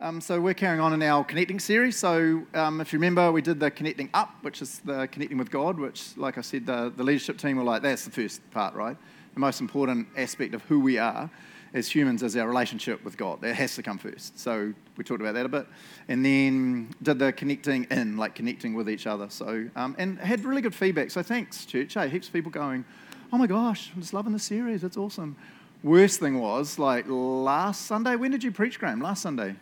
Um, so we're carrying on in our connecting series. So um, if you remember, we did the connecting up, which is the connecting with God, which, like I said, the, the leadership team were like, that's the first part, right? The most important aspect of who we are as humans is our relationship with God. That has to come first. So we talked about that a bit. And then did the connecting in, like connecting with each other. So, um, and had really good feedback. So thanks, church. Hey, heaps of people going, oh my gosh, I'm just loving the series. It's awesome. Worst thing was, like last Sunday, when did you preach, Graham? Last Sunday?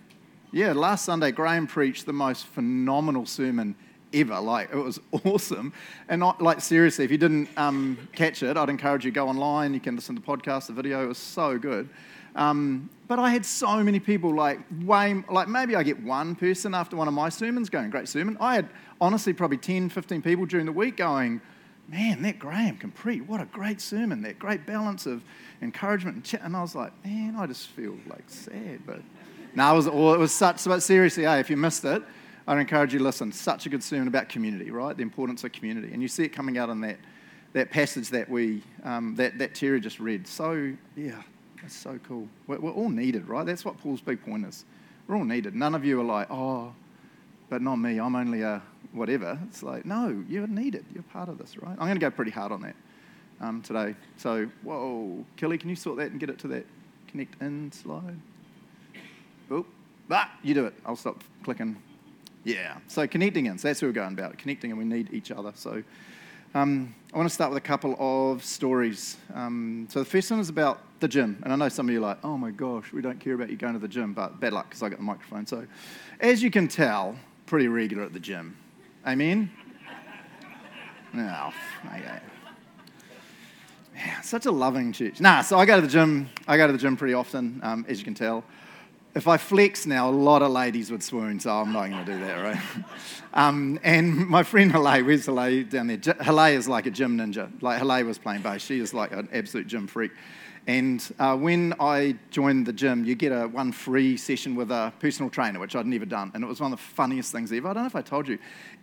Yeah, last Sunday, Graham preached the most phenomenal sermon ever. Like, it was awesome. And like, seriously, if you didn't um, catch it, I'd encourage you to go online. You can listen to the podcast, the video. It was so good. Um, but I had so many people, like, way, like, maybe I get one person after one of my sermons going, great sermon. I had, honestly, probably 10, 15 people during the week going, man, that Graham can preach. What a great sermon. That great balance of encouragement and chat. And I was like, man, I just feel like sad. But no, it was, it was such, but seriously, hey, if you missed it, I'd encourage you to listen. Such a good sermon about community, right? The importance of community. And you see it coming out in that, that passage that we, um, that, that Terry just read. So, yeah, that's so cool. We're, we're all needed, right? That's what Paul's big point is. We're all needed. None of you are like, oh, but not me. I'm only a whatever. It's like, no, you're needed. You're part of this, right? I'm going to go pretty hard on that um, today. So, whoa, Kelly, can you sort that and get it to that connect in slide? Oh, ah, you do it. I'll stop clicking. Yeah. So connecting in. So that's what we're going about. Connecting, and we need each other. So um, I want to start with a couple of stories. Um, so the first one is about the gym, and I know some of you are like, "Oh my gosh, we don't care about you going to the gym," but bad luck because I got the microphone. So, as you can tell, pretty regular at the gym. Amen. No, okay. Such a loving church. Nah, so I go to the gym. I go to the gym pretty often, um, as you can tell if I flex now, a lot of ladies would swoon, so I'm not going to do that, right? um, and my friend Haley, where's Haley down there? Haley is like a gym ninja. Like was playing bass. She is like an absolute gym freak. And uh, when I joined the gym, you get a one free session with a personal trainer, which I'd never done. And it was one of the funniest things ever. I don't know if I told you.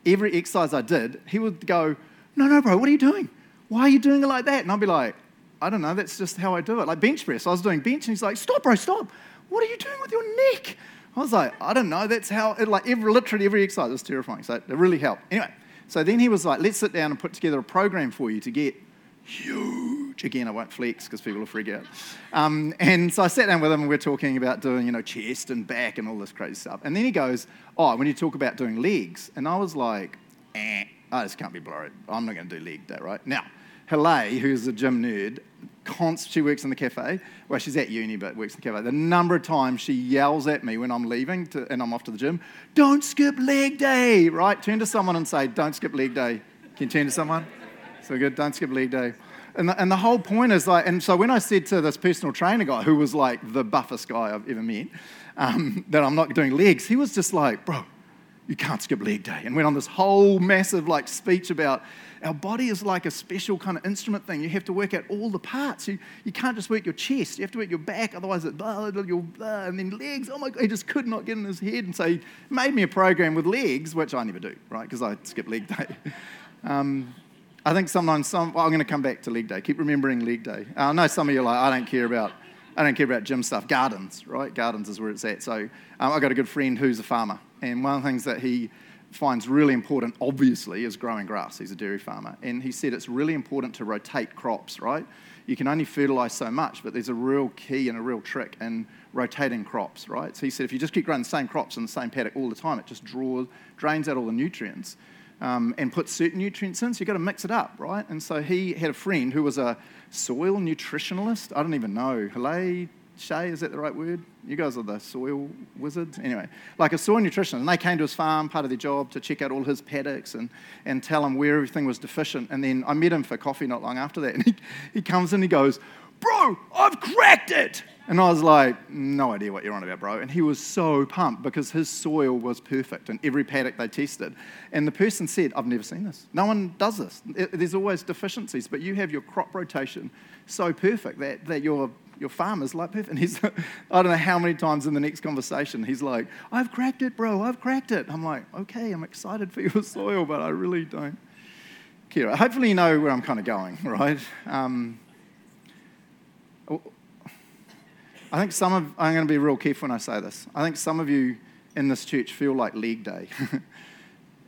Every exercise I did, he would go, No, no, bro, what are you doing? Why are you doing it like that? And I'd be like, I don't know, that's just how I do it. Like bench press. I was doing bench, and he's like, Stop, bro, stop. What are you doing with your neck? I was like, I don't know. That's how, it, like, every, literally every exercise was terrifying. So it really helped. Anyway, so then he was like, let's sit down and put together a program for you to get huge. Again, I won't flex because people will freak out. Um, and so I sat down with him and we are talking about doing, you know, chest and back and all this crazy stuff. And then he goes, oh, when you talk about doing legs. And I was like, eh, I just can't be blurred. I'm not going to do leg day, right? Now, Haley, who's a gym nerd, const- she works in the cafe. Well, she's at uni, but works in the cafe. The number of times she yells at me when I'm leaving to, and I'm off to the gym, don't skip leg day, right? Turn to someone and say, don't skip leg day. Can you turn to someone? So good, don't skip leg day. And the, and the whole point is like, and so when I said to this personal trainer guy, who was like the buffest guy I've ever met, um, that I'm not doing legs, he was just like, bro, you can't skip leg day. And went on this whole massive like speech about our body is like a special kind of instrument thing. You have to work out all the parts. You, you can't just work your chest. You have to work your back, otherwise it blah, blah, blah, and then legs. Oh my God, he just could not get in his head. And so he made me a program with legs, which I never do, right? Because I skip leg day. Um, I think sometimes some, well, I'm going to come back to leg day. Keep remembering leg day. Uh, I know some of you are like, I don't care about, I don't care about gym stuff. Gardens, right? Gardens is where it's at. So um, I've got a good friend who's a farmer, and one of the things that he finds really important, obviously, is growing grass. He's a dairy farmer. And he said it's really important to rotate crops, right? You can only fertilize so much, but there's a real key and a real trick in rotating crops, right? So he said if you just keep growing the same crops in the same paddock all the time, it just draws, drains out all the nutrients. Um, and puts certain nutrients in, so you've got to mix it up, right? And so he had a friend who was a soil nutritionalist. I don't even know. Hello, Shay, is that the right word? You guys are the soil wizards. Anyway, like a soil nutritionist. And they came to his farm, part of their job, to check out all his paddocks and, and tell him where everything was deficient. And then I met him for coffee not long after that. And he, he comes and he goes, Bro, I've cracked it. And I was like, No idea what you're on about, bro. And he was so pumped because his soil was perfect in every paddock they tested. And the person said, I've never seen this. No one does this. There's always deficiencies, but you have your crop rotation so perfect that, that your your farmer's like perfect. And he's, I don't know how many times in the next conversation, he's like, I've cracked it, bro, I've cracked it. I'm like, okay, I'm excited for your soil, but I really don't care. Hopefully, you know where I'm kind of going, right? Um, I think some of, I'm going to be real careful when I say this. I think some of you in this church feel like leg day.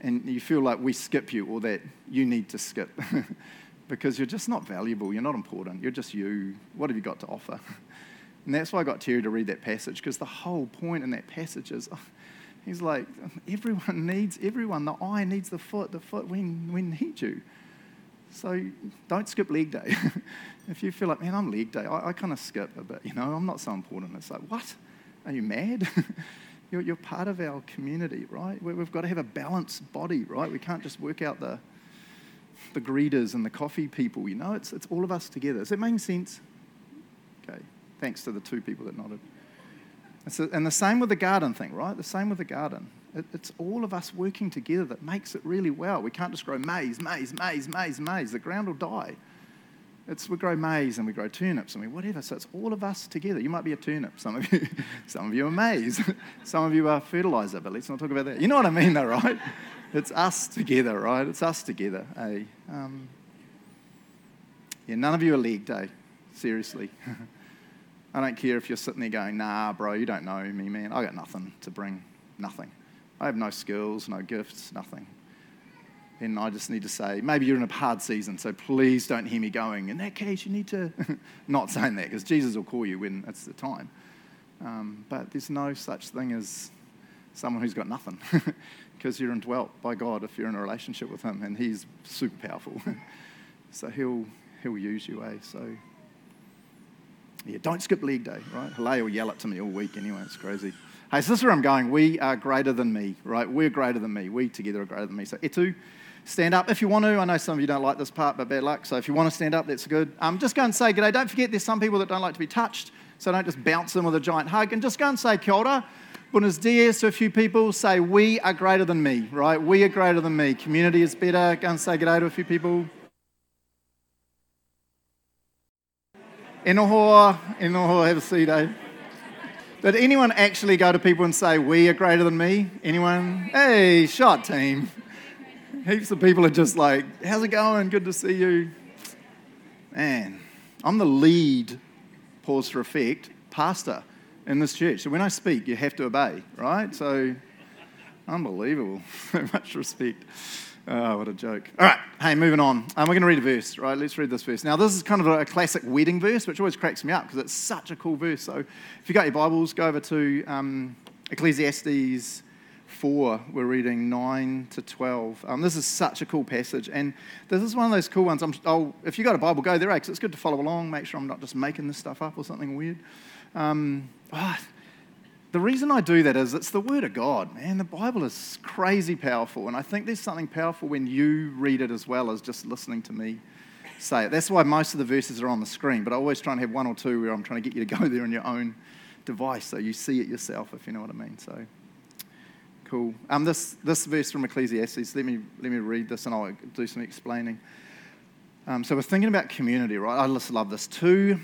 and you feel like we skip you or that you need to skip because you're just not valuable. You're not important. You're just you. What have you got to offer? And that's why I got Terry to read that passage because the whole point in that passage is oh, he's like, everyone needs everyone. The eye needs the foot. The foot, we, we need you. So don't skip leg day. if you feel like, man, I'm leg day, I, I kind of skip a bit, you know, I'm not so important. It's like, what? Are you mad? you're, you're part of our community, right? We've got to have a balanced body, right? We can't just work out the, the greeters and the coffee people, you know, it's, it's all of us together. Does it make sense? Okay, thanks to the two people that nodded. and the same with the garden thing, right? The same with the garden. It, it's all of us working together that makes it really well. We can't just grow maize, maize, maize, maize, maize. The ground will die. It's, we grow maize and we grow turnips and we whatever. So it's all of us together. You might be a turnip. Some of you, some of you are maize. some of you are fertilizer. But let's not talk about that. You know what I mean, though, right? It's us together, right? It's us together. Hey, um, yeah, none of you are leg day. Seriously. I don't care if you're sitting there going, nah, bro, you don't know me, man. I got nothing to bring. Nothing. I have no skills, no gifts, nothing. And I just need to say, maybe you're in a hard season, so please don't hear me going, in that case, you need to. Not saying that, because Jesus will call you when it's the time. Um, but there's no such thing as someone who's got nothing, because you're indwelt by God if you're in a relationship with Him, and He's super powerful. so He'll, he'll use you, eh? So, yeah, don't skip leg day, right? Haley will yell it to me all week anyway, it's crazy. Hey, so this is where I'm going. We are greater than me, right? We're greater than me. We together are greater than me. So, Etu, stand up if you want to. I know some of you don't like this part, but bad luck. So, if you want to stand up, that's good. Um, just go and say g'day. Don't forget, there's some people that don't like to be touched. So, don't just bounce them with a giant hug. And just go and say kia ora. Buenos dias to a few people. Say, we are greater than me, right? We are greater than me. Community is better. Go and say g'day to a few people. Enoho, enoho, have a seat, eh? Did anyone actually go to people and say, We are greater than me? Anyone? Hey, shot team. Heaps of people are just like, How's it going? Good to see you. Man, I'm the lead, pause for effect, pastor in this church. So when I speak, you have to obey, right? So, unbelievable. So much respect. Oh, what a joke. All right, hey, moving on. Um, we're going to read a verse, right? Let's read this verse. Now, this is kind of a classic wedding verse, which always cracks me up because it's such a cool verse. So, if you got your Bibles, go over to um, Ecclesiastes 4. We're reading 9 to 12. Um, this is such a cool passage. And this is one of those cool ones. if you got a Bible, go there because it's good to follow along. Make sure I'm not just making this stuff up or something weird. Um, oh, the reason I do that is it's the Word of God, man. The Bible is crazy powerful, and I think there's something powerful when you read it as well as just listening to me say it. That's why most of the verses are on the screen, but I always try and have one or two where I'm trying to get you to go there on your own device so you see it yourself, if you know what I mean. So, cool. Um, this, this verse from Ecclesiastes, let me, let me read this and I'll do some explaining. Um, so, we're thinking about community, right? I just love this. Two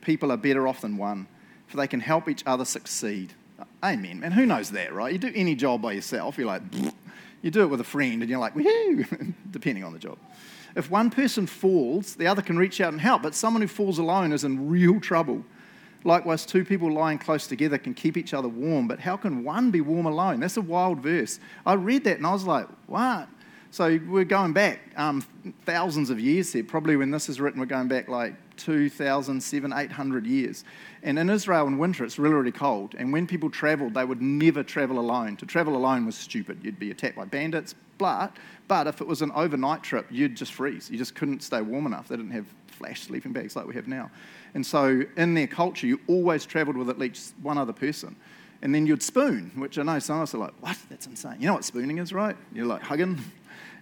people are better off than one, for they can help each other succeed. Amen, And Who knows that, right? You do any job by yourself, you're like, you do it with a friend, and you're like, woohoo, depending on the job. If one person falls, the other can reach out and help, but someone who falls alone is in real trouble. Likewise, two people lying close together can keep each other warm, but how can one be warm alone? That's a wild verse. I read that and I was like, what? So we're going back um, thousands of years here. Probably when this is written, we're going back like 2,000, 700, 800 years. And in Israel in winter, it's really, really cold. And when people traveled, they would never travel alone. To travel alone was stupid. You'd be attacked by bandits. But, but if it was an overnight trip, you'd just freeze. You just couldn't stay warm enough. They didn't have flash sleeping bags like we have now. And so in their culture, you always traveled with at least one other person. And then you'd spoon, which I know some of us are like, what? That's insane. You know what spooning is, right? You're like hugging.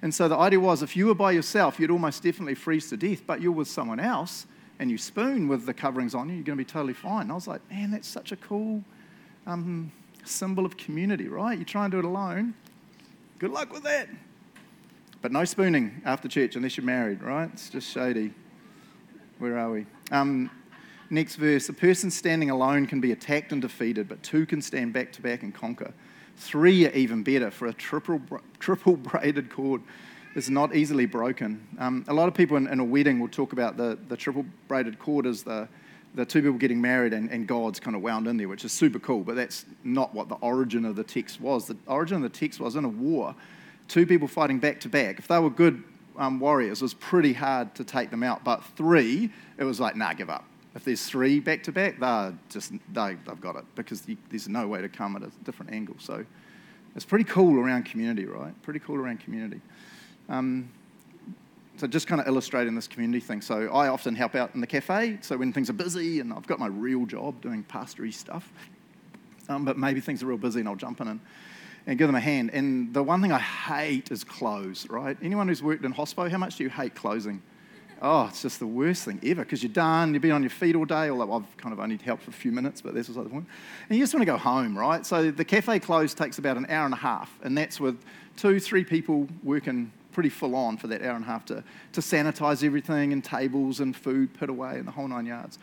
And so the idea was if you were by yourself, you'd almost definitely freeze to death, but you're with someone else and you spoon with the coverings on you, you're going to be totally fine. And I was like, man, that's such a cool um, symbol of community, right? You try and do it alone. Good luck with that. But no spooning after church unless you're married, right? It's just shady. Where are we? Um, next verse. A person standing alone can be attacked and defeated, but two can stand back to back and conquer. Three are even better, for a triple, triple braided cord is not easily broken. Um, a lot of people in, in, a wedding will talk about the, the triple braided cord as the, the two people getting married and, and God's kind of wound in there, which is super cool, but that's not what the origin of the text was. The origin of the text was in a war, two people fighting back to back. If they were good um, warriors, it was pretty hard to take them out, but three, it was like, nah, give up. If there's three back to back, they're just, they, they've got it because you, there's no way to come at a different angle. So it's pretty cool around community, right? Pretty cool around community. Um, so just kind of illustrating this community thing. So I often help out in the cafe. So when things are busy and I've got my real job doing pastory stuff, um, but maybe things are real busy and I'll jump in and, and give them a hand. And the one thing I hate is close, right? Anyone who's worked in hospital, how much do you hate closing? Oh, it's just the worst thing ever because you're done, you've been on your feet all day, although I've kind of only helped for a few minutes, but that's also the point. And you just want to go home, right? So the cafe close takes about an hour and a half, and that's with two, three people working pretty full on for that hour and a half to, to sanitize everything and tables and food put away and the whole nine yards.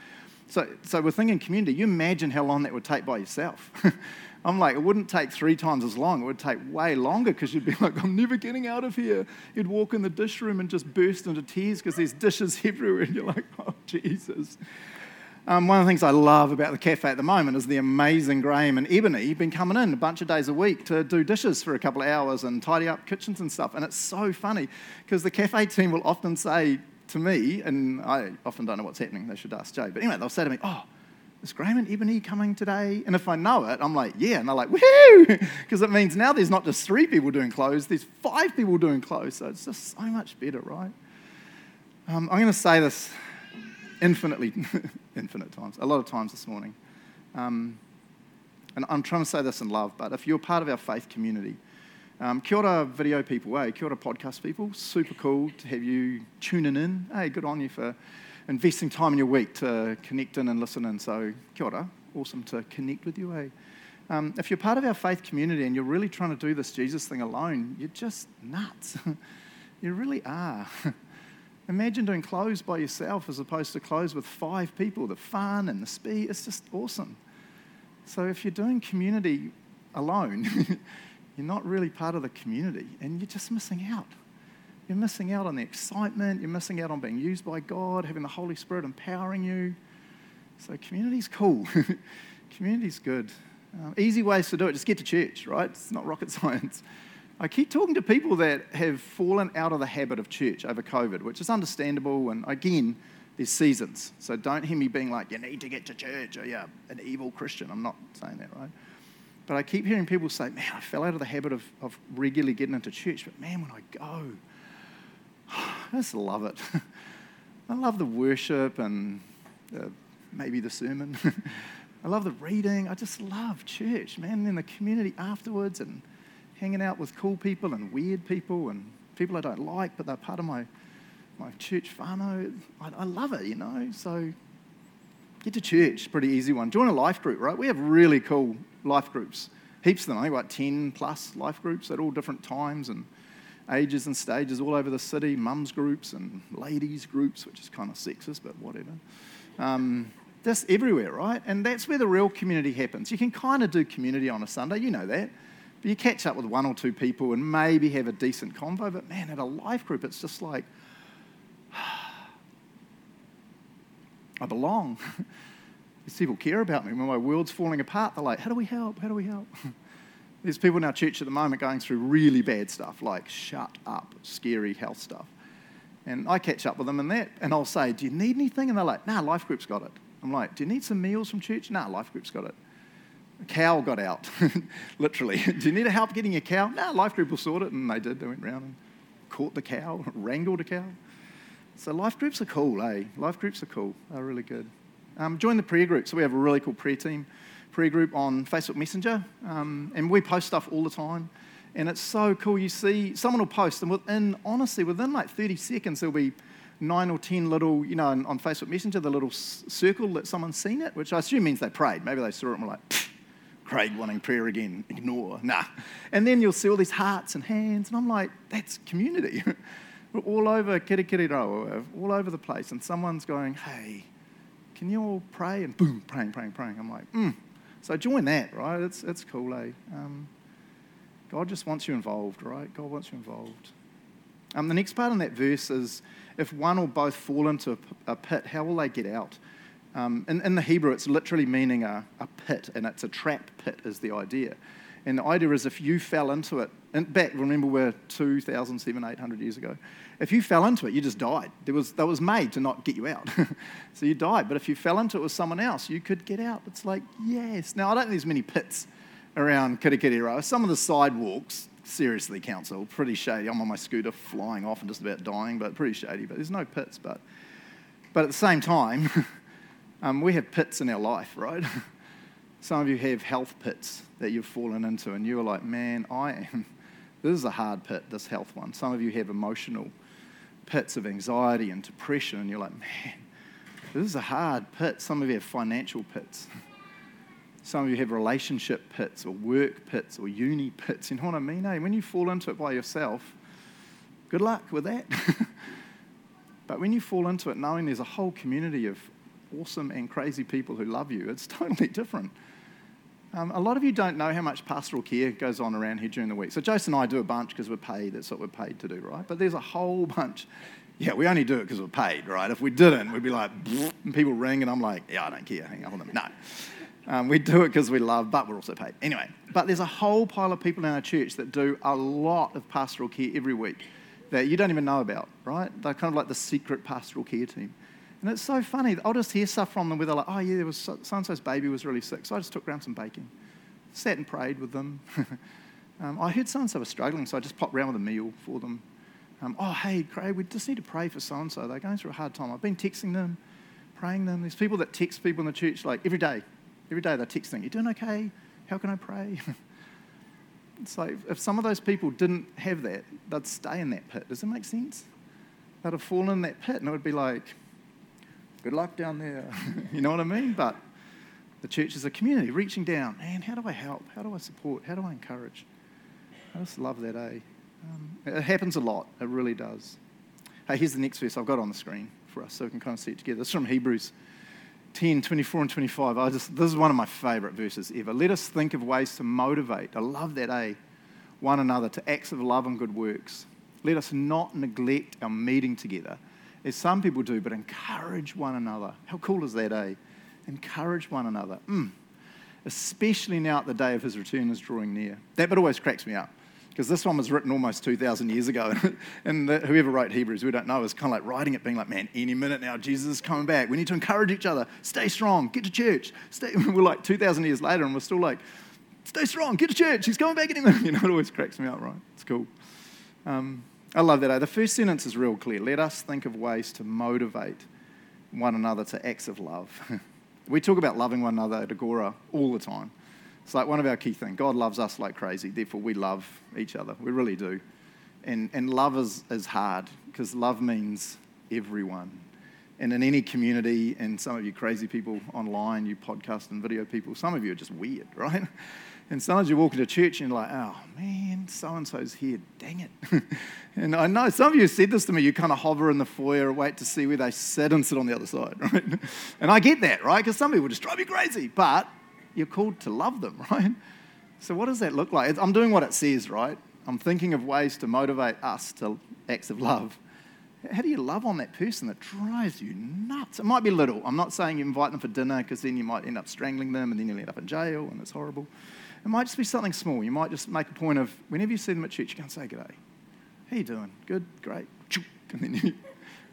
So, so we're thinking community, you imagine how long that would take by yourself. I'm like, it wouldn't take three times as long. It would take way longer because you'd be like, I'm never getting out of here. You'd walk in the dish room and just burst into tears because there's dishes everywhere. And you're like, oh, Jesus. Um, one of the things I love about the cafe at the moment is the amazing Graham and Ebony have been coming in a bunch of days a week to do dishes for a couple of hours and tidy up kitchens and stuff. And it's so funny because the cafe team will often say to me, and I often don't know what's happening, they should ask Jay, but anyway, they'll say to me, Oh, is Graham and Ebony coming today? And if I know it, I'm like, Yeah. And they're like, Woohoo! Because it means now there's not just three people doing clothes, there's five people doing clothes. So it's just so much better, right? Um, I'm going to say this infinitely, infinite times, a lot of times this morning. Um, and I'm trying to say this in love, but if you're part of our faith community, um, kia ora video people, hey, kia ora podcast people, super cool to have you tuning in. Hey, good on you for investing time in your week to connect in and listen in. So, kia ora, awesome to connect with you, hey. Um, if you're part of our faith community and you're really trying to do this Jesus thing alone, you're just nuts. you really are. Imagine doing clothes by yourself as opposed to clothes with five people. The fun and the speed, it's just awesome. So if you're doing community alone, you're not really part of the community and you're just missing out. You're missing out on the excitement, you're missing out on being used by God, having the Holy Spirit empowering you. So community's cool. community's good. Um, easy ways to do it, just get to church, right? It's not rocket science. I keep talking to people that have fallen out of the habit of church over COVID, which is understandable. And again, there's seasons. So don't hear me being like, you need to get to church or you're an evil Christian. I'm not saying that, right? But I keep hearing people say, man, I fell out of the habit of, of regularly getting into church. But man, when I go, I just love it. I love the worship and uh, maybe the sermon. I love the reading. I just love church, man, and the community afterwards and hanging out with cool people and weird people and people I don't like, but they're part of my, my church whānau. I, I love it, you know. So get to church, pretty easy one. Join a life group, right? We have really cool life groups. Heaps of them, I think about 10 plus life groups at all different times and ages and stages all over the city. Mums groups and ladies groups, which is kind of sexist, but whatever. Um, just everywhere, right? And that's where the real community happens. You can kind of do community on a Sunday, you know that. But you catch up with one or two people and maybe have a decent convo. But man, at a life group, it's just like, I belong. These people care about me. When my world's falling apart, they're like, how do we help? How do we help? There's people in our church at the moment going through really bad stuff, like shut up, scary health stuff. And I catch up with them in that, and I'll say, Do you need anything? And they're like, Nah, Life Group's got it. I'm like, Do you need some meals from church? Nah, Life Group's got it. A cow got out, literally. Do you need help getting a cow? No, life group will sort it. And they did. They went round and caught the cow, wrangled a cow. So life groups are cool, eh? Life groups are cool. They're really good. Um, join the prayer group. So we have a really cool prayer team, prayer group on Facebook Messenger. Um, and we post stuff all the time. And it's so cool. You see, someone will post, and within, honestly, within like 30 seconds, there'll be nine or 10 little, you know, on, Facebook Messenger, the little circle that someone's seen it, which I assume means they prayed. Maybe they saw it and were like, Craig wanting prayer again, ignore, nah. And then you'll see all these hearts and hands, and I'm like, that's community. We're all over Kirikiriroa, all over the place, and someone's going, hey, can you all pray? And boom, praying, praying, praying. I'm like, hmm. So join that, right? It's, it's cool, eh? Um, God just wants you involved, right? God wants you involved. Um, the next part in that verse is if one or both fall into a pit, how will they get out? Um, in, in the Hebrew, it's literally meaning a, a pit, and it's a trap pit, is the idea. And the idea is if you fell into it, and back, remember we're 2,700, 800 years ago, if you fell into it, you just died. There was, that was made to not get you out. so you died. But if you fell into it with someone else, you could get out. It's like, yes. Now, I don't think there's many pits around Kirikiriroa. Some of the sidewalks, seriously, council, pretty shady. I'm on my scooter flying off and just about dying, but pretty shady. But there's no pits. But, but at the same time, um, we have pits in our life, right? Some of you have health pits that you've fallen into, and you're like, man, I am. This is a hard pit, this health one. Some of you have emotional pits of anxiety and depression, and you're like, man, this is a hard pit. Some of you have financial pits. Some of you have relationship pits or work pits or uni pits. You know what I mean? Hey, when you fall into it by yourself, good luck with that. but when you fall into it knowing there's a whole community of awesome and crazy people who love you, it's totally different. Um, a lot of you don't know how much pastoral care goes on around here during the week. So Jason and I do a bunch because we're paid. That's what we're paid to do, right? But there's a whole bunch. Yeah, we only do it because we're paid, right? If we didn't, we'd be like, and people ring, and I'm like, yeah, I don't care. Hang on, no. Um, we do it because we love, but we're also paid. Anyway, but there's a whole pile of people in our church that do a lot of pastoral care every week that you don't even know about, right? They're kind of like the secret pastoral care team. And it's so funny. I'll just hear stuff from them where they're like, oh, yeah, there was so and so's baby was really sick. So I just took around some baking, sat and prayed with them. um, I heard so and so was struggling, so I just popped around with a meal for them. Um, oh, hey, Craig, we just need to pray for so and so. They're going through a hard time. I've been texting them, praying them. There's people that text people in the church like every day. Every day they're texting, You doing okay? How can I pray? it's like if some of those people didn't have that, they'd stay in that pit. Does it make sense? They'd have fallen in that pit and it would be like, good luck down there. you know what I mean? But the church is a community reaching down. Man, how do I help? How do I support? How do I encourage? I just love that, eh? Um, it happens a lot. It really does. Hey, here's the next verse I've got on the screen for us so we can kind of see it together. It's from Hebrews 10, 24 and 25. I just, this is one of my favorite verses ever. Let us think of ways to motivate. I love that, eh? One another to acts of love and good works. Let us not neglect our meeting together as some people do, but encourage one another. How cool is that, eh? Encourage one another. Mm. Especially now at the day of his return is drawing near. That bit always cracks me up because this one was written almost 2,000 years ago. and the, whoever wrote Hebrews, we don't know, is kind of like writing it, being like, man, any minute now, Jesus is coming back. We need to encourage each other. Stay strong. Get to church. Stay. We're like 2,000 years later, and we're still like, stay strong. Get to church. He's coming back any minute. You know, it always cracks me up, right? It's cool. Um, I love that. The first sentence is real clear. Let us think of ways to motivate one another to acts of love. we talk about loving one another at Agora all the time. It's like one of our key things. God loves us like crazy, therefore we love each other. We really do. And, and love is, is hard because love means everyone. And in any community, and some of you crazy people online, you podcast and video people, some of you are just weird, right? And sometimes you walk into church and you're like, oh man, so and so's here, dang it. and I know some of you said this to me, you kind of hover in the foyer, wait to see where they sit and sit on the other side, right? And I get that, right? Because some people just drive you crazy, but you're called to love them, right? So what does that look like? I'm doing what it says, right? I'm thinking of ways to motivate us to acts of love. How do you love on that person that drives you nuts? It might be little. I'm not saying you invite them for dinner because then you might end up strangling them and then you'll end up in jail and it's horrible. It might just be something small. You might just make a point of whenever you see them at church, you go and say, G'day. How you doing? Good? Great. And then you,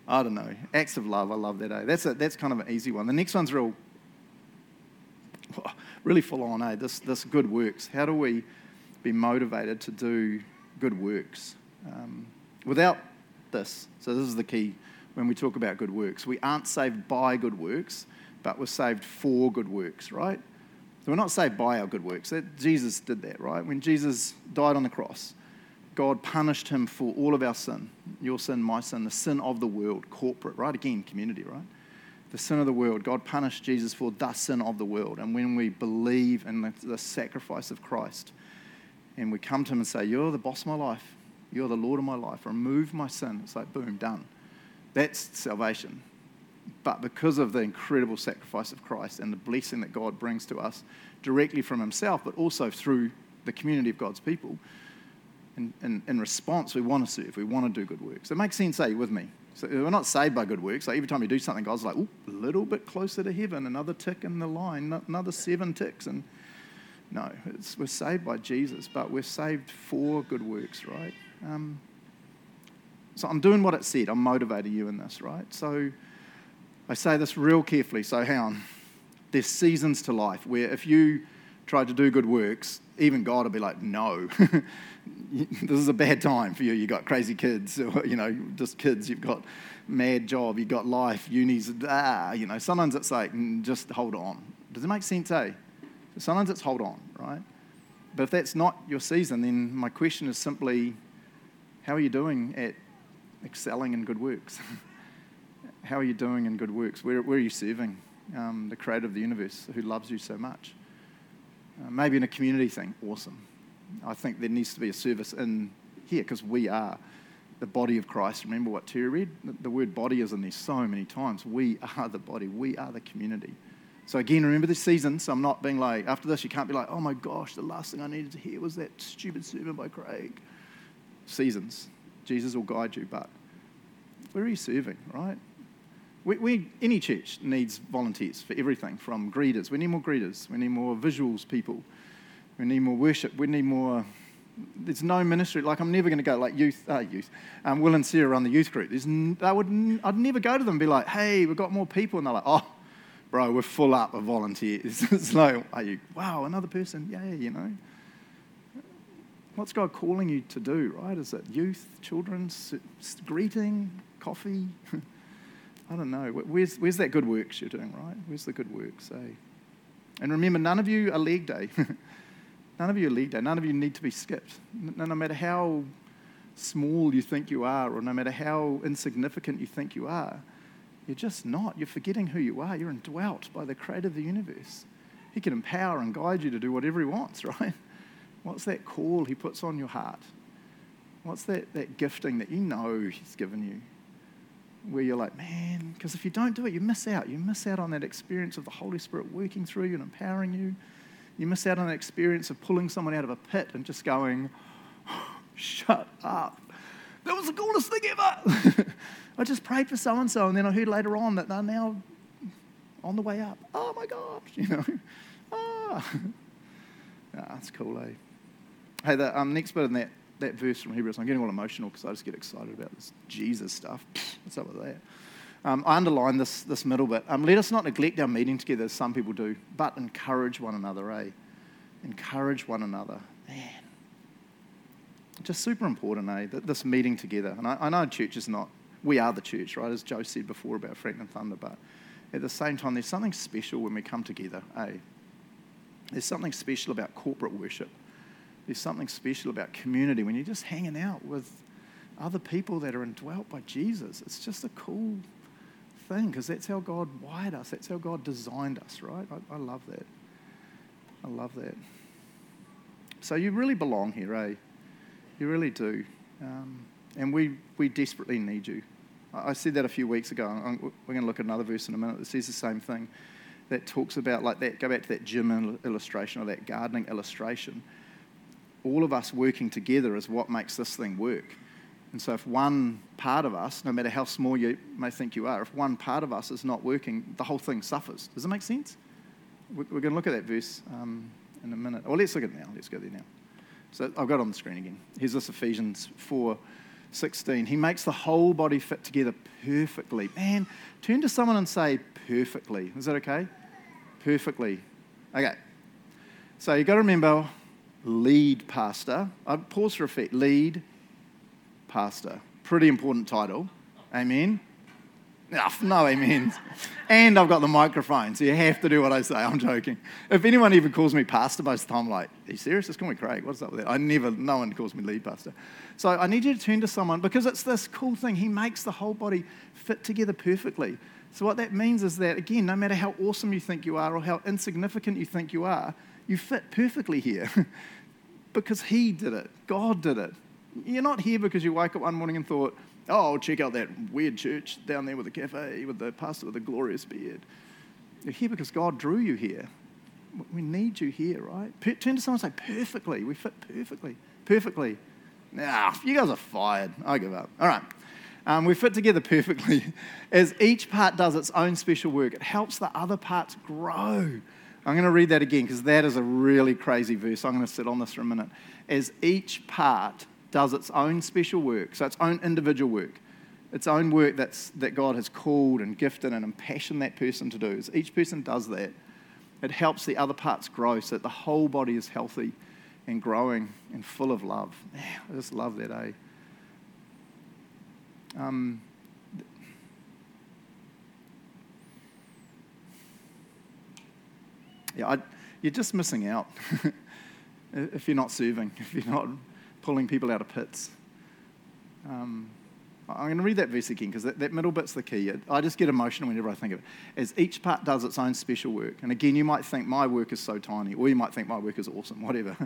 I don't know. Acts of love. I love that. Eh? That's, a, that's kind of an easy one. The next one's real, really full on. Eh? This, this good works. How do we be motivated to do good works? Um, without this, so this is the key when we talk about good works. We aren't saved by good works, but we're saved for good works, right? So we're not saved by our good works. Jesus did that, right? When Jesus died on the cross, God punished him for all of our sin your sin, my sin, the sin of the world, corporate, right? Again, community, right? The sin of the world. God punished Jesus for the sin of the world. And when we believe in the, the sacrifice of Christ and we come to him and say, You're the boss of my life, you're the Lord of my life, remove my sin, it's like, boom, done. That's salvation. But because of the incredible sacrifice of Christ and the blessing that God brings to us directly from Himself, but also through the community of God's people, in, in, in response, we want to serve, we want to do good works. It makes sense, you with me? So we're not saved by good works. Like every time you do something, God's like, oh, a little bit closer to heaven, another tick in the line, another seven ticks. And no, we're saved by Jesus, but we're saved for good works, right? Um, so I'm doing what it said. I'm motivating you in this, right? So I say this real carefully. So hang on. There's seasons to life where if you try to do good works, even God will be like, no, this is a bad time for you. You've got crazy kids, or, you know, just kids. You've got mad job. You've got life, unis, ah, you know. Sometimes it's like, mm, just hold on. Does it make sense, eh? Sometimes it's hold on, right? But if that's not your season, then my question is simply, how are you doing at excelling in good works? how are you doing in good works? Where, where are you serving um, the creator of the universe who loves you so much? Uh, maybe in a community thing, awesome. I think there needs to be a service in here because we are the body of Christ. Remember what Terry read? The word body is in there so many times. We are the body, we are the community. So, again, remember this season. So, I'm not being like, after this, you can't be like, oh my gosh, the last thing I needed to hear was that stupid sermon by Craig. Seasons. Jesus will guide you, but where are you serving, right? We, we, any church needs volunteers for everything from greeters. We need more greeters. We need more visuals people. We need more worship. We need more. There's no ministry. Like, I'm never going to go, like, youth, uh, youth. Um, Will and Sarah run the youth group. There's, I would, I'd never go to them and be like, hey, we've got more people. And they're like, oh, bro, we're full up of volunteers. it's like, are you, wow, another person, yeah, you know. What's God calling you to do, right? Is it youth, children, greeting, coffee? I don't know. Where's, where's that good works you're doing, right? Where's the good works, eh? And remember, none of you are leg day. none of you are leg day. None of you need to be skipped. No, no matter how small you think you are, or no matter how insignificant you think you are, you're just not. You're forgetting who you are. You're indwelt by the creator of the universe. He can empower and guide you to do whatever he wants, right? What's that call he puts on your heart? What's that, that gifting that you know he's given you? Where you're like, man, because if you don't do it, you miss out. You miss out on that experience of the Holy Spirit working through you and empowering you. You miss out on that experience of pulling someone out of a pit and just going, shut up. That was the coolest thing ever. I just prayed for so and so, and then I heard later on that they're now on the way up. Oh my gosh, you know. ah. ah, that's cool, eh? Hey, the um, next bit in that, that verse from Hebrews, I'm getting all emotional because I just get excited about this Jesus stuff. What's up with that? Um, I underline this, this middle bit. Um, let us not neglect our meeting together, as some people do, but encourage one another, eh? Encourage one another. Man, just super important, eh? This meeting together. And I, I know church is not, we are the church, right? As Joe said before about Franklin Thunder, but at the same time, there's something special when we come together, eh? There's something special about corporate worship. There's something special about community when you're just hanging out with other people that are indwelt by Jesus. It's just a cool thing because that's how God wired us, that's how God designed us, right? I, I love that. I love that. So you really belong here, eh? You really do. Um, and we, we desperately need you. I said that a few weeks ago. We're going to look at another verse in a minute that says the same thing. That talks about, like that, go back to that gym illustration or that gardening illustration. All of us working together is what makes this thing work. And so, if one part of us, no matter how small you may think you are, if one part of us is not working, the whole thing suffers. Does that make sense? We're going to look at that verse um, in a minute. Well, let's look at it now. Let's go there now. So I've got it on the screen again. Here's this Ephesians 4 16. He makes the whole body fit together perfectly. Man, turn to someone and say, perfectly. Is that okay? Perfectly. Okay. So you've got to remember lead pastor. I pause for a effect. Lead pastor. Pretty important title. Amen. Ah, no, amen. and I've got the microphone, so you have to do what I say. I'm joking. If anyone even calls me pastor most the time, I'm like, are you serious? Just call me Craig. What's up with that? I never, no one calls me lead pastor. So I need you to turn to someone because it's this cool thing. He makes the whole body fit together perfectly. So what that means is that, again, no matter how awesome you think you are or how insignificant you think you are, you fit perfectly here because He did it. God did it. You're not here because you woke up one morning and thought, oh, check out that weird church down there with the cafe, with the pastor with the glorious beard. You're here because God drew you here. We need you here, right? Turn to someone and say, perfectly. We fit perfectly. Perfectly. Nah, you guys are fired. I give up. All right. Um, we fit together perfectly. As each part does its own special work, it helps the other parts grow. I'm going to read that again because that is a really crazy verse. I'm going to sit on this for a minute. As each part does its own special work, so its own individual work, its own work that's, that God has called and gifted and impassioned that person to do, as each person does that, it helps the other parts grow so that the whole body is healthy and growing and full of love. I just love that, eh? Um, yeah, I, you're just missing out if you're not serving, if you're not pulling people out of pits. Um, I'm going to read that verse again because that, that, middle bit's the key. I just get emotional whenever I think of it. As each part does its own special work. And again, you might think my work is so tiny, or you might think my work is awesome, whatever.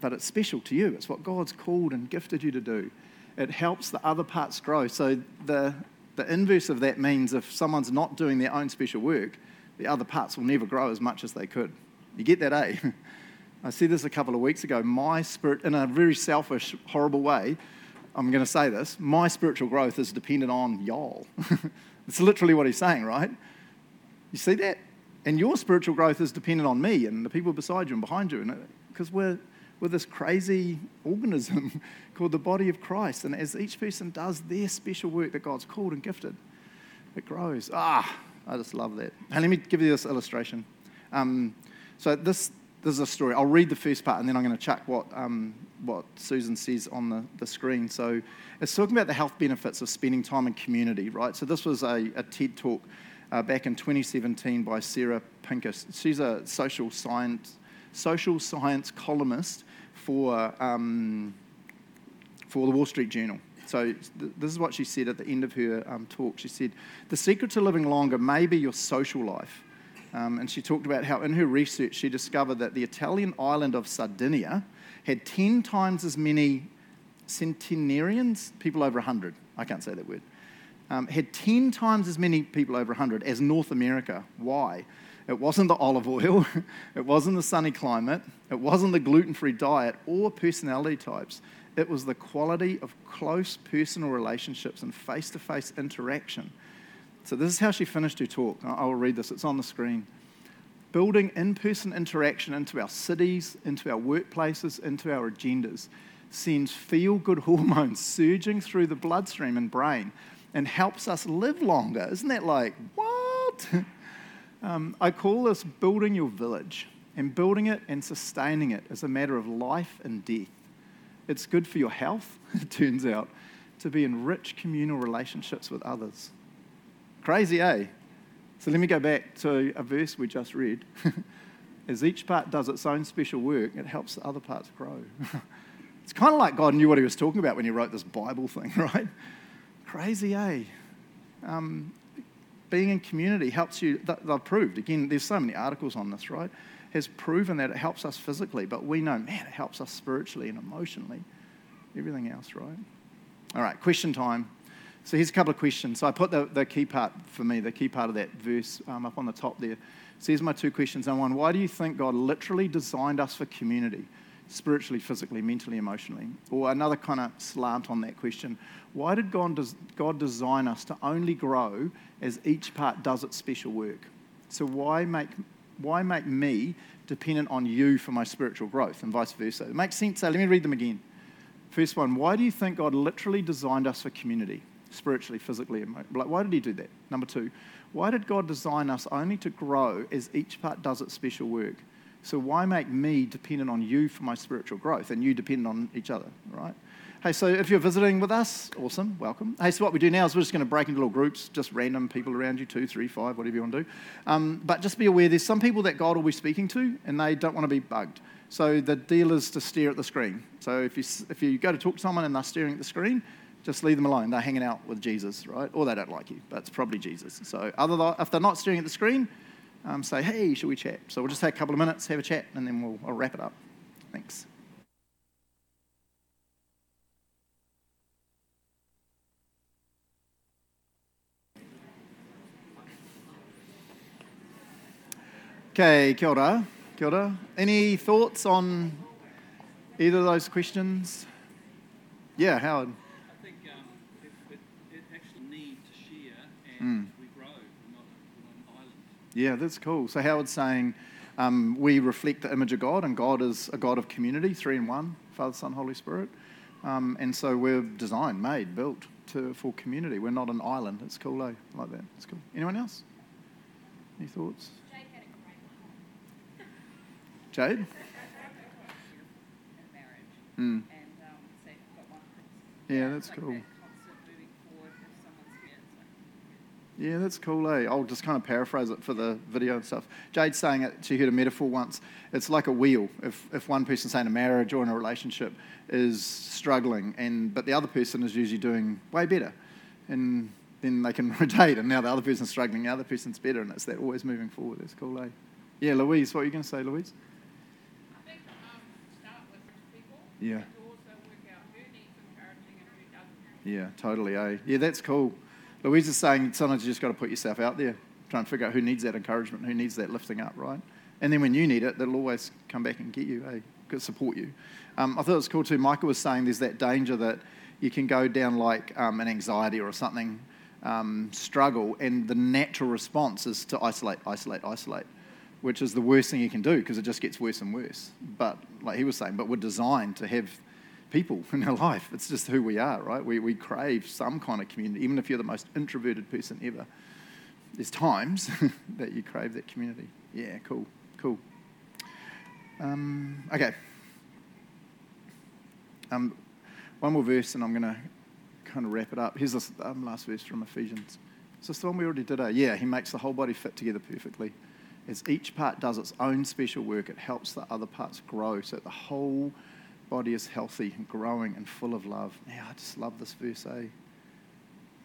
but it's special to you. It's what God's called and gifted you to do it helps the other parts grow. So the, the inverse of that means if someone's not doing their own special work, the other parts will never grow as much as they could. You get that, eh? I said this a couple of weeks ago. My spirit, in a very selfish, horrible way, I'm going to say this my spiritual growth is dependent on y'all. it's literally what he's saying, right? You see that? And your spiritual growth is dependent on me and the people beside you and behind you. Because we're, with this crazy organism called the body of Christ. And as each person does their special work that God's called and gifted, it grows. Ah, I just love that. And let me give you this illustration. Um, so this, this is a story. I'll read the first part and then I'm going to chuck what, um, what Susan says on the, the screen. So it's talking about the health benefits of spending time in community, right? So this was a, a TED talk uh, back in 2017 by Sarah Pinker. She's a social science, social science columnist for, um, for the Wall Street Journal. So, th- this is what she said at the end of her um, talk. She said, The secret to living longer may be your social life. Um, and she talked about how, in her research, she discovered that the Italian island of Sardinia had 10 times as many centenarians, people over 100. I can't say that word. Um, had 10 times as many people over 100 as North America. Why? It wasn't the olive oil, it wasn't the sunny climate, it wasn't the gluten free diet or personality types. It was the quality of close personal relationships and face to face interaction. So, this is how she finished her talk. I'll read this, it's on the screen. Building in person interaction into our cities, into our workplaces, into our agendas sends feel good hormones surging through the bloodstream and brain and helps us live longer. Isn't that like, what? Um, I call this building your village, and building it and sustaining it is a matter of life and death. It's good for your health, it turns out, to be in rich communal relationships with others. Crazy, eh? So let me go back to a verse we just read. As each part does its own special work, it helps the other parts grow. it's kind of like God knew what he was talking about when he wrote this Bible thing, right? Crazy, eh? Um, being in community helps you, they've proved, again, there's so many articles on this, right? Has proven that it helps us physically, but we know, man, it helps us spiritually and emotionally. Everything else, right? All right, question time. So here's a couple of questions. So I put the, the key part for me, the key part of that verse um, up on the top there. So here's my two questions. Number one, why do you think God literally designed us for community? spiritually, physically, mentally, emotionally? Or another kind of slant on that question why did God, God design us to only grow as each part does its special work? So, why make, why make me dependent on you for my spiritual growth and vice versa? It makes sense. Let me read them again. First one, why do you think God literally designed us for community, spiritually, physically? Like, why did He do that? Number two, why did God design us only to grow as each part does its special work? So why make me dependent on you for my spiritual growth and you dependent on each other, right? Hey, so if you're visiting with us, awesome, welcome. Hey, so what we do now is we're just going to break into little groups, just random people around you, two, three, five, whatever you want to do. Um, but just be aware there's some people that God will be speaking to and they don't want to be bugged. So the deal is to stare at the screen. So if you, if you go to talk to someone and they're staring at the screen, just leave them alone. They're hanging out with Jesus, right? Or they don't like you, but it's probably Jesus. So other than, if they're not staring at the screen, um, say, hey, should we chat? So we'll just take a couple of minutes, have a chat, and then we'll I'll wrap it up. Thanks. Okay, kia ora. Kia ora. Any thoughts on either of those questions? Yeah, Howard. I think um, it, it, actually need to share and mm. we grow. We're not, we're an island. Yeah, that's cool. So Howard's saying um, we reflect the image of God, and God is a God of community, three in one, Father, Son, Holy Spirit. Um, and so we're designed, made, built to, for community. We're not an island. It's cool, eh? though. Like that. It's cool. Anyone else? Any thoughts? Jade? Mm. Yeah, that's cool. Yeah, that's cool, eh? I'll just kind of paraphrase it for the video and stuff. Jade's saying it, she heard a metaphor once. It's like a wheel. If, if one person, say in a marriage or in a relationship, is struggling, and but the other person is usually doing way better, and then they can rotate, and now the other person's struggling, the other person's better, and it's that always moving forward. That's cool, eh? Yeah, Louise, what are you going to say, Louise? Think, um, people, yeah. Yeah, totally, eh? Yeah, that's cool. Louise is saying sometimes you just got to put yourself out there, try and figure out who needs that encouragement, who needs that lifting up, right? And then when you need it, they'll always come back and get you, eh? Support you. Um, I thought it was cool too. Michael was saying there's that danger that you can go down like um, an anxiety or something um, struggle, and the natural response is to isolate, isolate, isolate, which is the worst thing you can do because it just gets worse and worse. But like he was saying, but we're designed to have people in our life. It's just who we are, right? We, we crave some kind of community, even if you're the most introverted person ever. There's times that you crave that community. Yeah, cool, cool. Um, okay. Um, one more verse, and I'm going to kind of wrap it up. Here's the um, last verse from Ephesians. Is this the one we already did? Uh, yeah, he makes the whole body fit together perfectly. As each part does its own special work, it helps the other parts grow so that the whole body is healthy and growing and full of love. Yeah, I just love this verse, eh?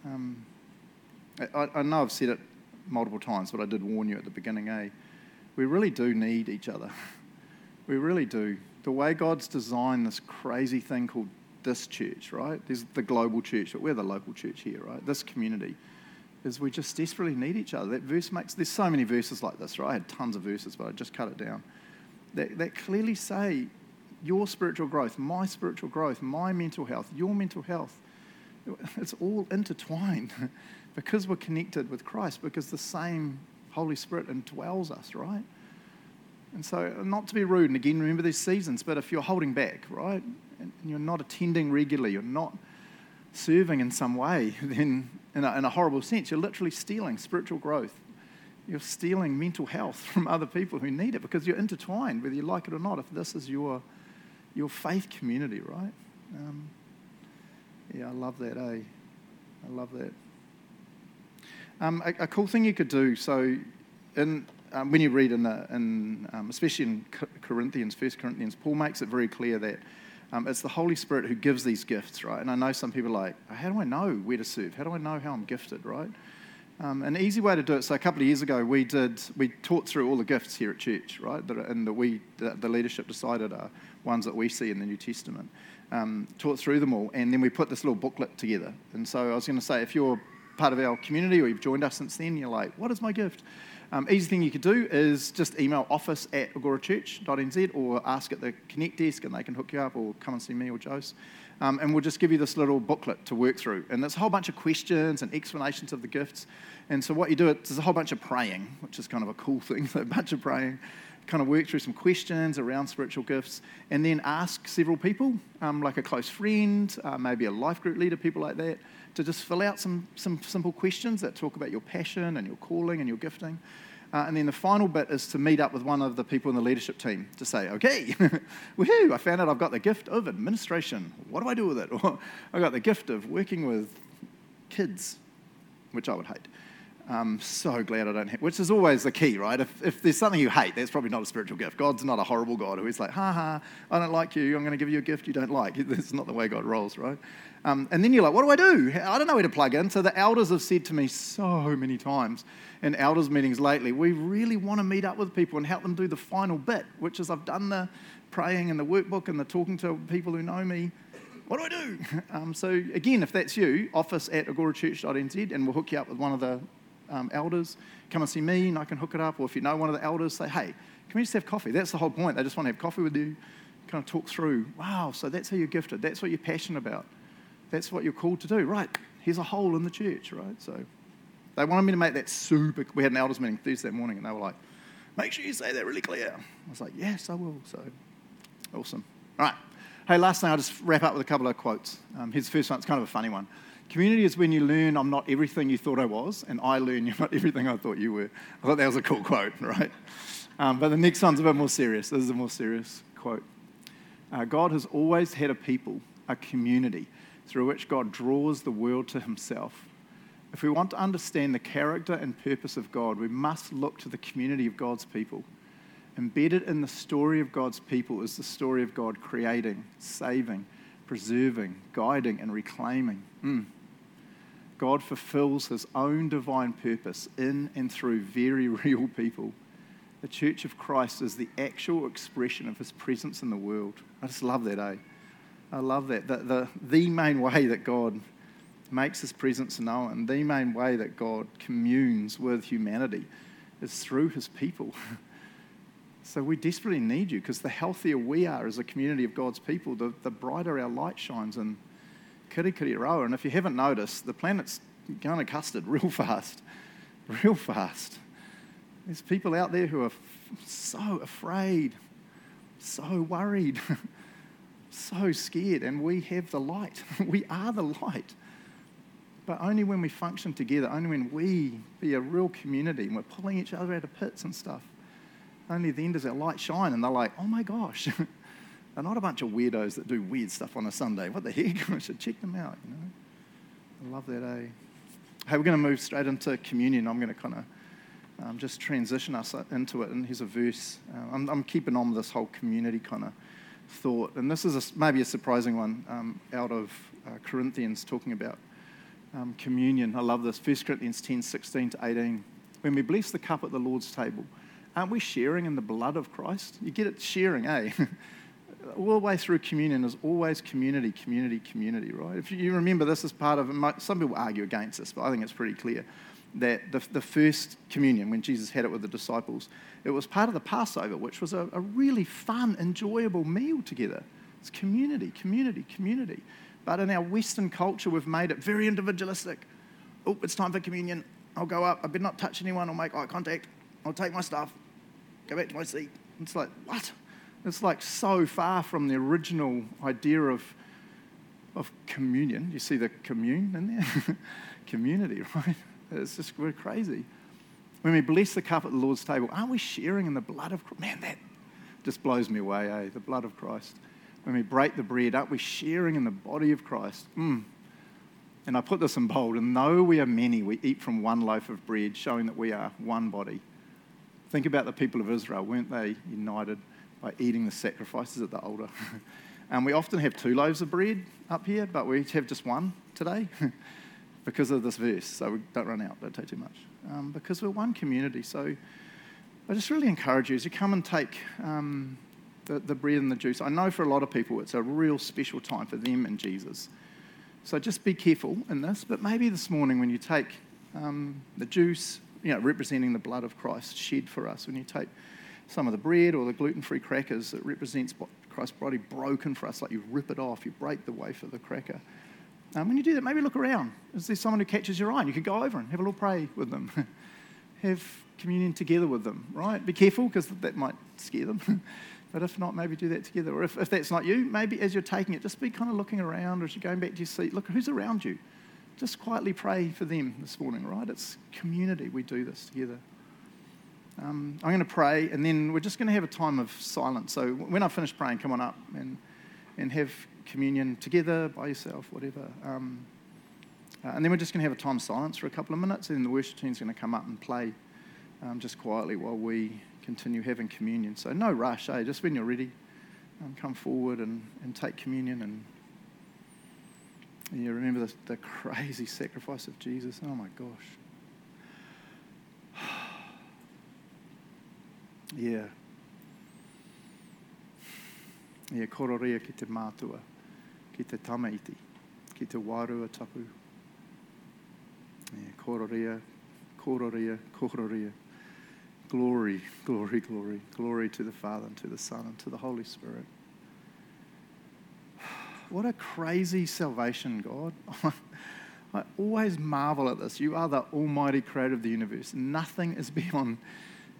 Um, I, I know I've said it multiple times, but I did warn you at the beginning, eh? We really do need each other. We really do. The way God's designed this crazy thing called this church, right? There's the global church, but we're the local church here, right? This community is we just desperately need each other. That verse makes, there's so many verses like this, right? I had tons of verses, but I just cut it down. That, that clearly say your spiritual growth, my spiritual growth, my mental health, your mental health, it's all intertwined because we're connected with Christ, because the same Holy Spirit indwells us, right? And so, not to be rude, and again, remember these seasons, but if you're holding back, right, and you're not attending regularly, you're not serving in some way, then in a, in a horrible sense, you're literally stealing spiritual growth. You're stealing mental health from other people who need it because you're intertwined, whether you like it or not, if this is your, your faith community, right? Um, yeah, I love that, eh? I love that. Um, a, a, cool thing you could do, so in um, when you read in, the, in um, especially in Corinthians, First Corinthians, Paul makes it very clear that um, it's the Holy Spirit who gives these gifts, right? And I know some people are like, how do I know where to serve? How do I know how I'm gifted, right? Um, an easy way to do it. So a couple of years ago, we did we taught through all the gifts here at church, right? That and that we that the leadership decided are ones that we see in the New Testament. Um, taught through them all, and then we put this little booklet together. And so I was going to say, if you're part of our community or you've joined us since then, you're like, what is my gift? Um, easy thing you could do is just email office at agorachurch.nz or ask at the Connect desk and they can hook you up or come and see me or Jose. Um, and we'll just give you this little booklet to work through. And there's a whole bunch of questions and explanations of the gifts. And so what you do, there's a whole bunch of praying, which is kind of a cool thing, a bunch of praying. Kind of work through some questions around spiritual gifts and then ask several people, um, like a close friend, uh, maybe a life group leader, people like that, to just fill out some, some simple questions that talk about your passion and your calling and your gifting. Uh, and then the final bit is to meet up with one of the people in the leadership team to say, okay, woohoo, I found out I've got the gift of administration. What do I do with it? Or I've got the gift of working with kids, which I would hate. I'm so glad I don't have, which is always the key, right? If, if there's something you hate, that's probably not a spiritual gift. God's not a horrible God who's like, ha ha, I don't like you, I'm going to give you a gift you don't like. That's not the way God rolls, right? Um, and then you're like, what do I do? I don't know where to plug in. So the elders have said to me so many times in elders meetings lately, we really want to meet up with people and help them do the final bit, which is I've done the praying and the workbook and the talking to people who know me. What do I do? Um, so again, if that's you, office at agorachurch.nz and we'll hook you up with one of the um, elders. Come and see me and I can hook it up. Or if you know one of the elders, say, hey, can we just have coffee? That's the whole point. They just want to have coffee with you, kind of talk through, wow, so that's how you're gifted. That's what you're passionate about. That's what you're called to do. Right, here's a hole in the church, right? So, They wanted me to make that super. We had an elders meeting Thursday morning, and they were like, "Make sure you say that really clear." I was like, "Yes, I will." So awesome. All right. Hey, last thing, I'll just wrap up with a couple of quotes. Um, here's the first one. It's kind of a funny one. Community is when you learn I'm not everything you thought I was, and I learn you're not everything I thought you were. I thought that was a cool quote, right? Um, but the next one's a bit more serious. This is a more serious quote. Uh, God has always had a people, a community, through which God draws the world to himself. If we want to understand the character and purpose of God, we must look to the community of God's people. Embedded in the story of God's people is the story of God creating, saving, preserving, guiding, and reclaiming. Mm. God fulfills his own divine purpose in and through very real people. The Church of Christ is the actual expression of his presence in the world. I just love that, eh? I love that. The, the, the main way that God makes his presence known, the main way that God communes with humanity is through his people. So we desperately need you because the healthier we are as a community of God's people, the, the brighter our light shines in Kirikiriroa. And if you haven't noticed, the planet's going to custard real fast, real fast. There's people out there who are f- so afraid, so worried, so scared, and we have the light. we are the light. But only when we function together, only when we be a real community and we're pulling each other out of pits and stuff, only then does our light shine. And they're like, oh my gosh, they're not a bunch of weirdos that do weird stuff on a Sunday. What the heck? I should check them out, you know. I love that, eh? Hey, we're going to move straight into communion. I'm going to kind of um, just transition us into it. And here's a verse. Uh, I'm, I'm, keeping on with this whole community kind of thought. And this is a, maybe a surprising one um, out of uh, Corinthians talking about um, communion. I love this. 1 Corinthians 10 16 to 18. When we bless the cup at the Lord's table, Aren't we sharing in the blood of Christ? You get it sharing, eh? All the way through communion is always community, community, community, right? If you remember, this is part of. Some people argue against this, but I think it's pretty clear that the, the first communion, when Jesus had it with the disciples, it was part of the Passover, which was a, a really fun, enjoyable meal together. It's community, community, community. But in our Western culture, we've made it very individualistic. Oh, it's time for communion. I'll go up. I better not touch anyone or make eye contact. I'll take my stuff go back to my seat. It's like, what? It's like so far from the original idea of, of communion. You see the commune in there? Community, right? It's just, we're crazy. When we bless the cup at the Lord's table, aren't we sharing in the blood of Christ? Man, that just blows me away, eh? The blood of Christ. When we break the bread, aren't we sharing in the body of Christ? Mm. And I put this in bold, and though we are many, we eat from one loaf of bread, showing that we are one body. Think about the people of Israel. Weren't they united by eating the sacrifices at the altar? and we often have two loaves of bread up here, but we have just one today because of this verse. So we don't run out, don't take too much. Um, because we're one community. So I just really encourage you as you come and take um, the, the bread and the juice. I know for a lot of people it's a real special time for them and Jesus. So just be careful in this, but maybe this morning when you take um, the juice you know, representing the blood of Christ shed for us. When you take some of the bread or the gluten free crackers, that represents Christ's body broken for us, like you rip it off, you break the wafer the cracker. Um, when you do that, maybe look around. Is there someone who catches your eye? And you could go over and have a little pray with them, have communion together with them, right? Be careful because that might scare them. but if not, maybe do that together. Or if, if that's not you, maybe as you're taking it, just be kind of looking around or as you're going back to your seat, look who's around you just quietly pray for them this morning, right? It's community. We do this together. Um, I'm going to pray, and then we're just going to have a time of silence. So when I finish praying, come on up and, and have communion together, by yourself, whatever. Um, uh, and then we're just going to have a time of silence for a couple of minutes, and then the worship team's going to come up and play um, just quietly while we continue having communion. So no rush, eh? Just when you're ready, um, come forward and, and take communion and and you remember the, the crazy sacrifice of Jesus? Oh my gosh. Yeah. Ia kororia ki te mātua, ki te tamaiti, ki te wairua tapu. Ia kororia, kororia, kororia. Glory, glory, glory. Glory to the Father and to the Son and to the Holy Spirit. What a crazy salvation, God. I always marvel at this. You are the almighty creator of the universe. Nothing is beyond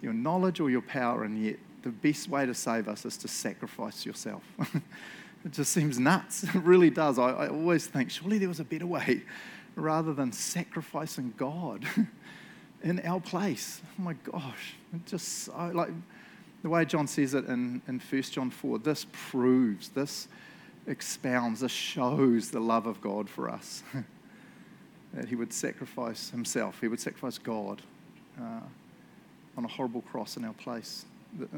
your knowledge or your power, and yet the best way to save us is to sacrifice yourself. it just seems nuts. It really does. I, I, always think, surely there was a better way rather than sacrificing God in our place. Oh my gosh. It just so, like the way John says it in, in 1 John 4, this proves, this expounds, this shows the love of God for us. that he would sacrifice himself, he would sacrifice God uh, on a horrible cross in our place.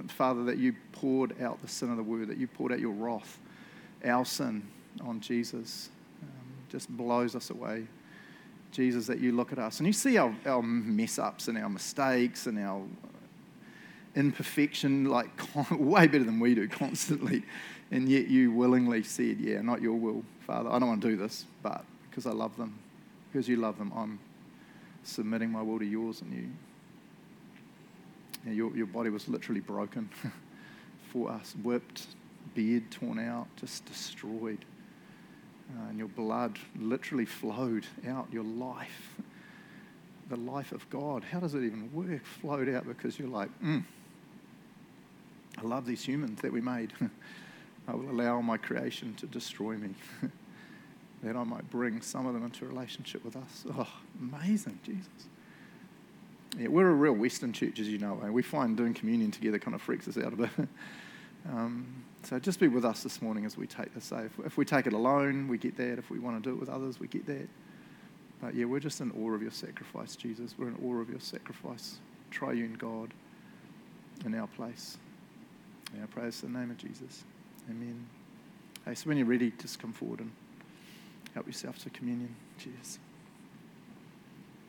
Father, that you poured out the sin of the word, that you poured out your wrath, our sin on Jesus, um, just blows us away. Jesus, that you look at us and you see our, our mess ups and our mistakes and our imperfection, like way better than we do constantly. And yet you willingly said, Yeah, not your will, Father. I don't want to do this, but because I love them, because you love them, I'm submitting my will to yours and you. Your, your body was literally broken for us, whipped, beard torn out, just destroyed. Uh, and your blood literally flowed out, your life, the life of God. How does it even work? Flowed out because you're like, mm, I love these humans that we made. I will allow my creation to destroy me. that I might bring some of them into relationship with us. Oh, amazing, Jesus. Yeah, we're a real Western church, as you know. and We find doing communion together kind of freaks us out a bit. um, so just be with us this morning as we take this. If, if we take it alone, we get that. If we want to do it with others, we get that. But yeah, we're just in awe of your sacrifice, Jesus. We're in awe of your sacrifice, triune God, in our place. Yeah, praise in the name of Jesus. Amen. Hey, so when you're ready, just come forward and help yourself to communion. Cheers.